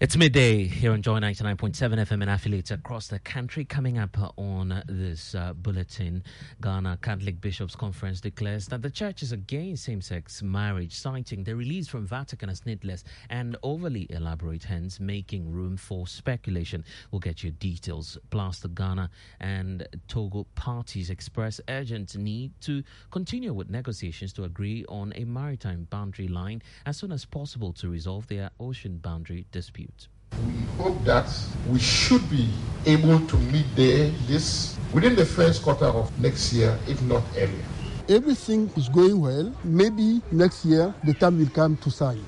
It's midday here on Joy 99.7 FM and affiliates across the country. Coming up on this uh, bulletin, Ghana Catholic Bishops' Conference declares that the church is against same sex marriage, citing the release from Vatican as needless and overly elaborate, hence making room for speculation. We'll get you details. Plus, the Ghana and Togo parties express urgent need to continue with negotiations to agree on a maritime boundary line as soon as possible to resolve their ocean boundary dispute. We hope that we should be able to meet there this within the first quarter of next year, if not earlier. Everything is going well. Maybe next year the time will come to sign.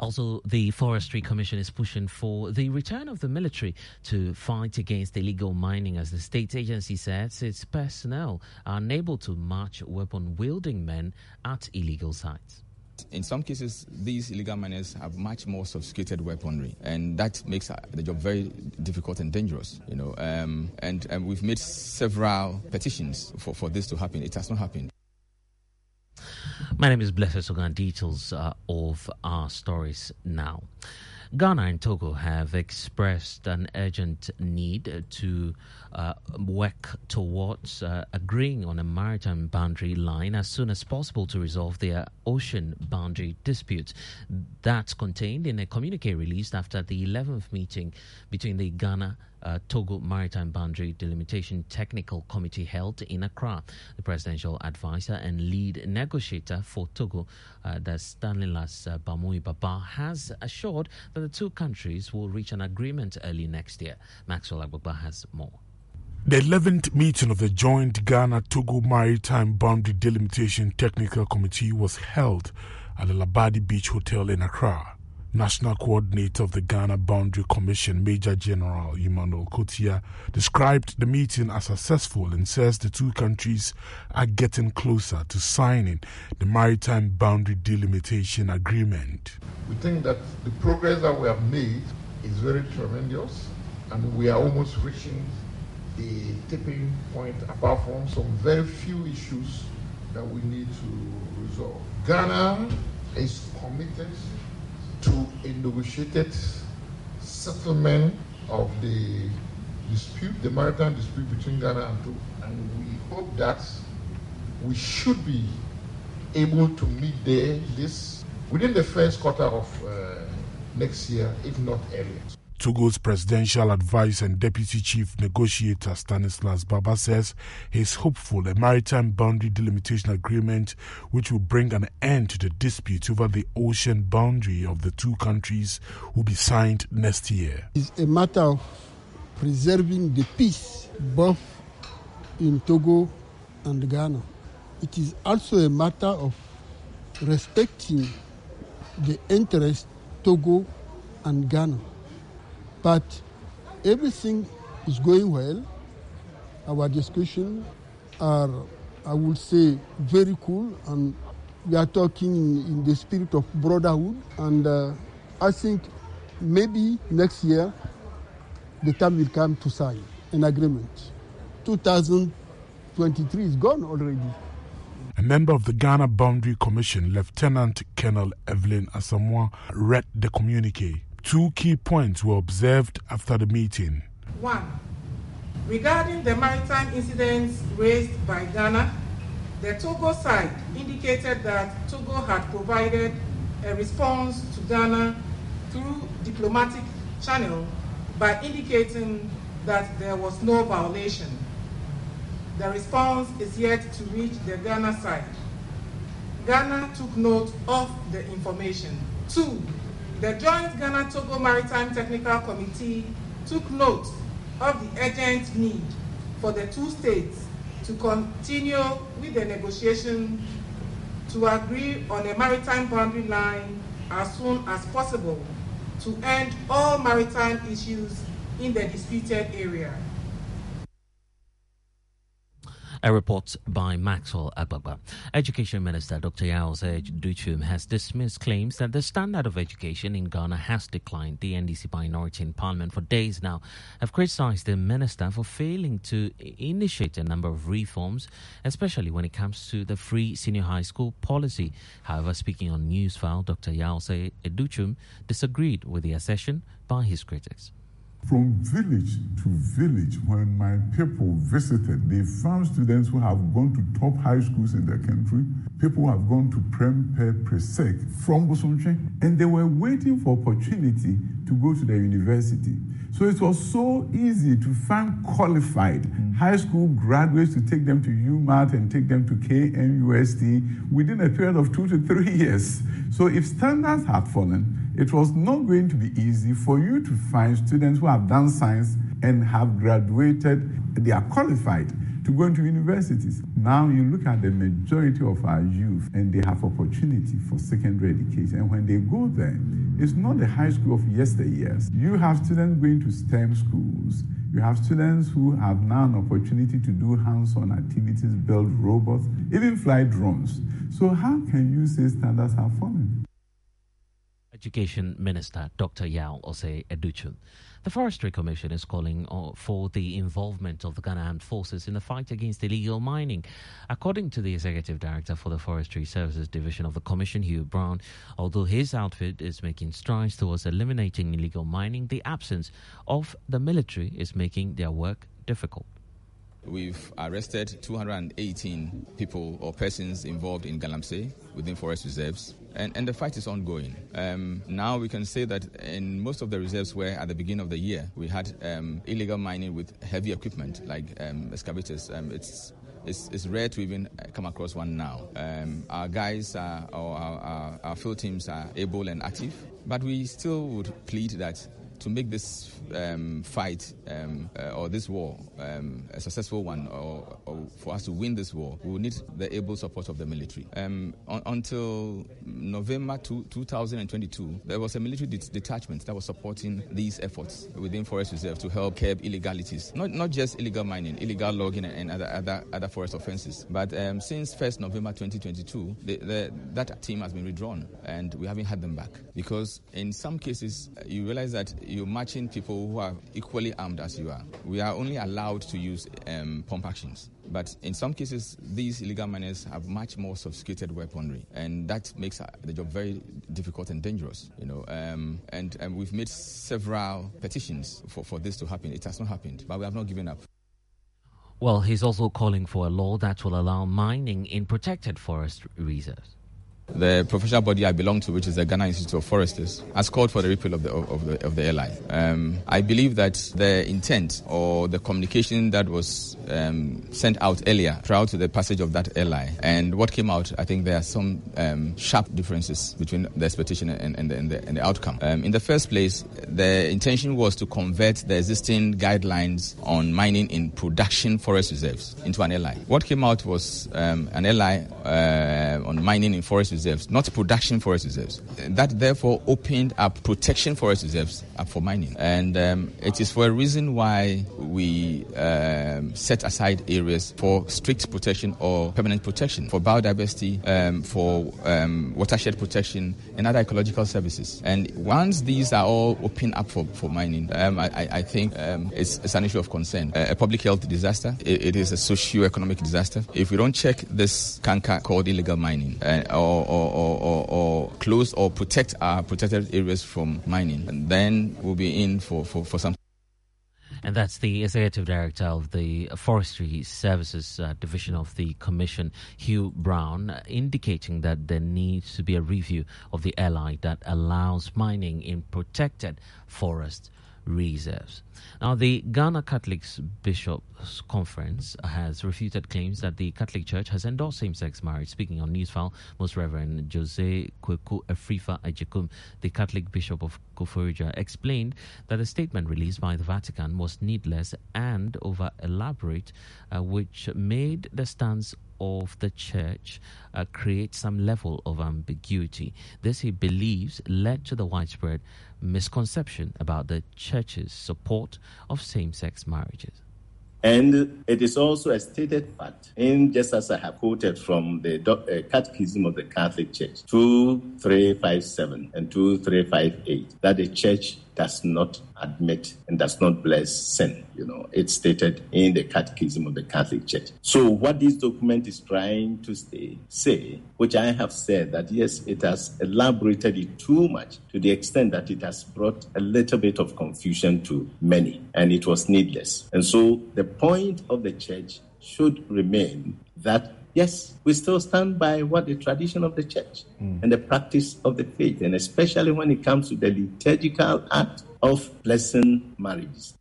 Also, the Forestry Commission is pushing for the return of the military to fight against illegal mining, as the state agency says its personnel are unable to match weapon wielding men at illegal sites. In some cases, these illegal miners have much more sophisticated weaponry, and that makes the job very difficult and dangerous. You know, um, and, and we've made several petitions for, for this to happen. It has not happened. My name is Blessed Sogan. Details uh, of our stories now. Ghana and Togo have expressed an urgent need to uh, work towards uh, agreeing on a maritime boundary line as soon as possible to resolve their ocean boundary disputes. That's contained in a communique released after the 11th meeting between the Ghana uh, Togo Maritime Boundary Delimitation Technical Committee held in Accra. The presidential advisor and lead negotiator for Togo, uh, the Stanislas uh, Bamui Baba, has assured that the two countries will reach an agreement early next year. Maxwell Agbagba has more. The 11th meeting of the joint Ghana Togo Maritime Boundary Delimitation Technical Committee was held at the Labadi Beach Hotel in Accra. National Coordinator of the Ghana Boundary Commission, Major General Emmanuel Kotia, described the meeting as successful and says the two countries are getting closer to signing the Maritime Boundary Delimitation Agreement. We think that the progress that we have made is very tremendous, and we are almost reaching the tipping point apart from some very few issues that we need to resolve. Ghana is committed to a negotiated settlement of the dispute, the maritime dispute between Ghana and Togo. And we hope that we should be able to meet there this within the first quarter of uh, next year, if not earlier. Togo's presidential advisor and deputy chief negotiator Stanislas Baba says he is hopeful a maritime boundary delimitation agreement which will bring an end to the dispute over the ocean boundary of the two countries will be signed next year. It's a matter of preserving the peace both in Togo and Ghana. It is also a matter of respecting the interest Togo and Ghana. But everything is going well. Our discussions are, I would say, very cool, and we are talking in, the spirit of brotherhood. And uh, I think maybe next year the time will come to sign an agreement. 2023 is gone already. A member of the Ghana Boundary Commission, Lieutenant Colonel Evelyn Asamoah, read the communique. Two key points were observed after the meeting. One, regarding the maritime incidents raised by Ghana, the Togo side indicated that Togo had provided a response to Ghana through diplomatic channel by indicating that there was no violation. The response is yet to reach the Ghana side. Ghana took note of the information. Two, the Joint Ghana-Togo Maritime Technical Committee took note of the urgent need for the two states to continue with the negotiation to agree on a maritime boundary line as soon as possible to end all maritime issues in the disputed area. A report by Maxwell Agbagba. Education Minister Dr. Yaw Adutwum has dismissed claims that the standard of education in Ghana has declined. The NDC minority in Parliament for days now have criticized the minister for failing to initiate a number of reforms, especially when it comes to the free senior high school policy. However, speaking on Newsfile, Dr. Yaw Adutwum disagreed with the assertion by his critics. From village to village, when my people visited, they found students who have gone to top high schools in the country, people who have gone to Prempeh Presec from Bosomtwe, and they were waiting for opportunity to go to the university. So it was so easy to find qualified mm. high school graduates to take them to UMAT and take them to KNUST within a period of two to three years. So if standards had fallen, it was not going to be easy for you to find students who have done science and have graduated, they are qualified to go into universities. Now you look at the majority of our youth and they have opportunity for secondary education. And when they go there, it's not the high school of yesteryears. You have students going to STEM schools. You have students who have now an opportunity to do hands-on activities, build robots, even fly drones. So how can you say standards have fallen? Education Minister Dr. Yao Osei Adutwum. The Forestry Commission is calling uh, for the involvement of the Ghana Armed Forces in the fight against illegal mining. According to the Executive Director for the Forestry Services Division of the Commission, Hugh Brown, although his outfit is making strides towards eliminating illegal mining, the absence of the military is making their work difficult. We've arrested 218 people or persons involved in Galamsey within forest reserves, and, and the fight is ongoing. Um, now we can say that in most of the reserves where at the beginning of the year we had um, illegal mining with heavy equipment like um, excavators, um, it's it's, it's, rare to even come across one now. Um, our guys, are, our, our, our, field teams are able and active, but we still would plead that to make this um, fight um, uh, or this war um, a successful one, or, or, for us to win this war, we will need the able support of the military. Um, un- until November two, 2022, there was a military de- detachment that was supporting these efforts within forest reserve to help curb illegalities, not not just illegal mining, illegal logging, and, other, other other forest offences. But um, since 1st November 2022, the, the, that team has been withdrawn, and we haven't had them back because in some cases you realize that you're matching people who are equally armed as you are. We are only allowed to use um, pump actions. But in some cases, these illegal miners have much more sophisticated weaponry, and that makes the job very difficult and dangerous. You know, um, and, and we've made several petitions for, for this to happen. It has not happened, but we have not given up. Well, he's also calling for a law that will allow mining in protected forest reserves. The professional body I belong to, which is the Ghana Institute of Foresters, has called for the repeal of the of the of the LI. Um, I believe that the intent or the communication that was um, sent out earlier prior to the passage of that LI and what came out, I think there are some um, sharp differences between the expectation and, and, the, and, the, and the, outcome. Um, in the first place, the intention was to convert the existing guidelines on mining in production forest reserves into an LI. What came out was um, an LI uh, on mining in forest reserves reserves, not production forest reserves. That therefore opened up protection forest reserves up for mining. And um, it is for a reason why we um, set aside areas for strict protection or permanent protection, for biodiversity, um, for um, watershed protection, and other ecological services. And once these are all open up for, for mining, um, I, I, think um, it's, it's, an issue of concern. a public health disaster, it, it is a socio-economic disaster. If we don't check this canker called illegal mining uh, or or, or, close or protect our protected areas from mining. And then we'll be in for, for, for some And that's the executive director of the Forestry Services uh, Division of the Commission, Hugh Brown, indicating that there needs to be a review of the LI that allows mining in protected forests reserves. Now, the Ghana Catholics Bishops Conference has refuted claims that the Catholic Church has endorsed same sex marriage. Speaking on Newsfile, Most Reverend Jose Kweku Afrifa Agyekum, the Catholic Bishop of Koforidua, explained that a statement released by the Vatican was needless and over elaborate, uh, which made the stance of the church uh, create some level of ambiguity. This, he believes, led to the widespread misconception about the church's support of same sex marriages. And it is also a stated fact, in just as I have quoted from the uh, Catechism of the Catholic Church, 2357 and 2358, that the church does not admit and does not bless sin. You know, it's stated in the Catechism of the Catholic Church. So, what this document is trying to stay, say, which I have said that yes, it has elaborated it too much to the extent that it has brought a little bit of confusion to many, and it was needless. And so, the point of the church should remain that yes, we still stand by what the tradition of the church mm. and the practice of the faith, and especially when it comes to the liturgical act of blessing marriages.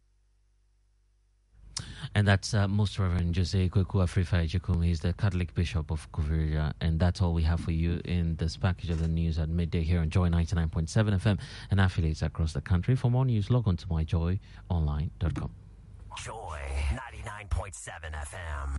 And that's uh, Most Reverend Jose Kweku Afrifa Agyekum. He's the Catholic Bishop of Koforidua. And that's all we have for you in this package of the news at midday here on Joy 99.7 FM and affiliates across the country. For more news, log on to myjoyonline.com. Joy 99.7 FM.